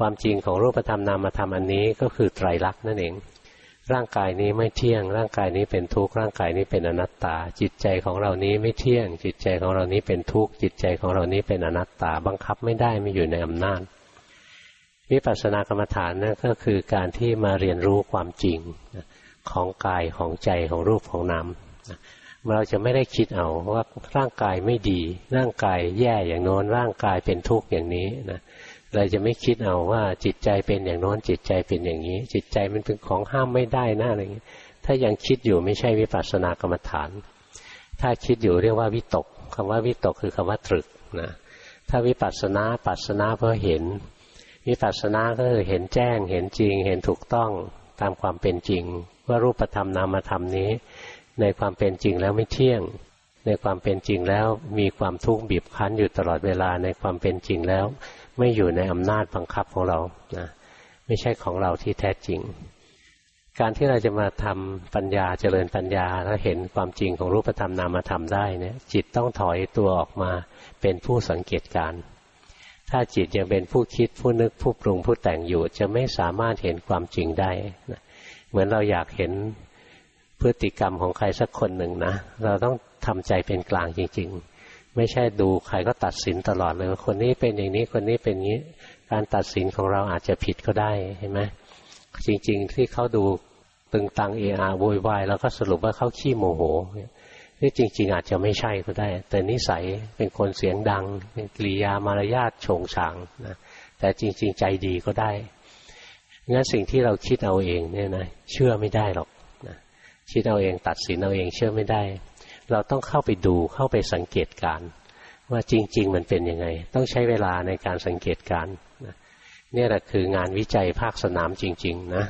ความจริงของรูปธรรมนามธรรมอันนี้ก็คือไตรลักษณ์นั่นเอง ร่างกายนี้ไม่เที่ยง ร่างกายนี้เป็นทุกข์ร่างกายนี้เป็นอนัตตา จิตใจของเรานี้ไม่เที่ยง จิตใจของเรานี้เป็นทุกข์จิตใจของเรานี้เป็นอนัตตา บังคับไม่ได้ไม่อยู่ในอำนาจวิปัสสนากรรมฐานนั่นก็คือการที่มาเรียนรู้ความจริงของกายของใจของรูปของนามเราจะไม่ได้คิดเอาว่าร่างกายไม่ดี ร่างกายแย่อย่างโน้นร่างกายเป็นทุกข์อย่างนี้นะ เราจะไม่คิดเอาว่าจิตใจเป็นอย่างโน้นจิตใจเป็นอย่างนี้ จิตใจมันเป็นของห้ามไม่ได้นะอะไรอย่างนี้ ถ้ายังคิดอยู่ไม่ใช่วิปัสสนากรรมฐาน ถ้าคิดอยู่เรียกว่าวิตกคำว่าวิตกคือคำว่าตรึกนะถ้าวิปัสสนาปัสสนาเพื่อเห็น วิปัสสนาก็คือเห็นแจ้ง เห็นจริง เห็นถูกต้องตามความเป็นจริง ว่ารูปธรรมนามธรรมนี้ ในความเป็นจริงแล้วไม่เที่ยง ในความเป็นจริงแล้วมีความทุกข์บีบคั้นอยู่ตลอดเวลาในความเป็นจริงแล้ว ไม่อยู่ในอำนาจบังคับของเรานะไม่ใช่ของเราที่แท้จริง การที่เราจะมาทำปัญญาเจริญปัญญาแล้วเห็นความจริงของรูปธรรมนามธรรมได้เนี่ย จิตต้องถอยตัวออกมาเป็นผู้สังเกตการ ถ้าจิตยังเป็นผู้คิดผู้นึกผู้ปรุงผู้แต่งอยู่ จะไม่สามารถเห็นความจริงได้นะเหมือนเราอยากเห็นพฤติกรรมของใครสักคนหนึ่งนะ เราต้องทำใจเป็นกลางจริง ๆ ไม่ใช่ดูใครก็ตัดสินตลอดเลยคนนี้เป็นอย่างนี้คนนี้เป็นอย่างนี้ การตัดสินของเราอาจจะผิดก็ได้เห็นไหมจริง ๆ ที่เขาดูตึงตังเออาโวยวายแล้วก็สรุปว่าเขาขี้โมโหนี่จริง ๆ อาจจะไม่ใช่ก็ได้ แต่นิสัยเป็นคนเสียงดังเป็นกริยามารยาทโฉงฉางนะแต่จริง ๆ ใจดีก็ได้งั้นสิ่งที่เราคิดเอาเองเนี่ยนะเชื่อไม่ได้หรอกนะคิดเอาเองตัดสินเอาเองเชื่อไม่ได้ เราต้องเข้าไปดูเข้าไปสังเกตการว่าจริง ๆ มันเป็นยังไง ต้องใช้เวลาในการสังเกตการนี่แหละคืองานวิจัยภาคสนามจริง ๆ นะ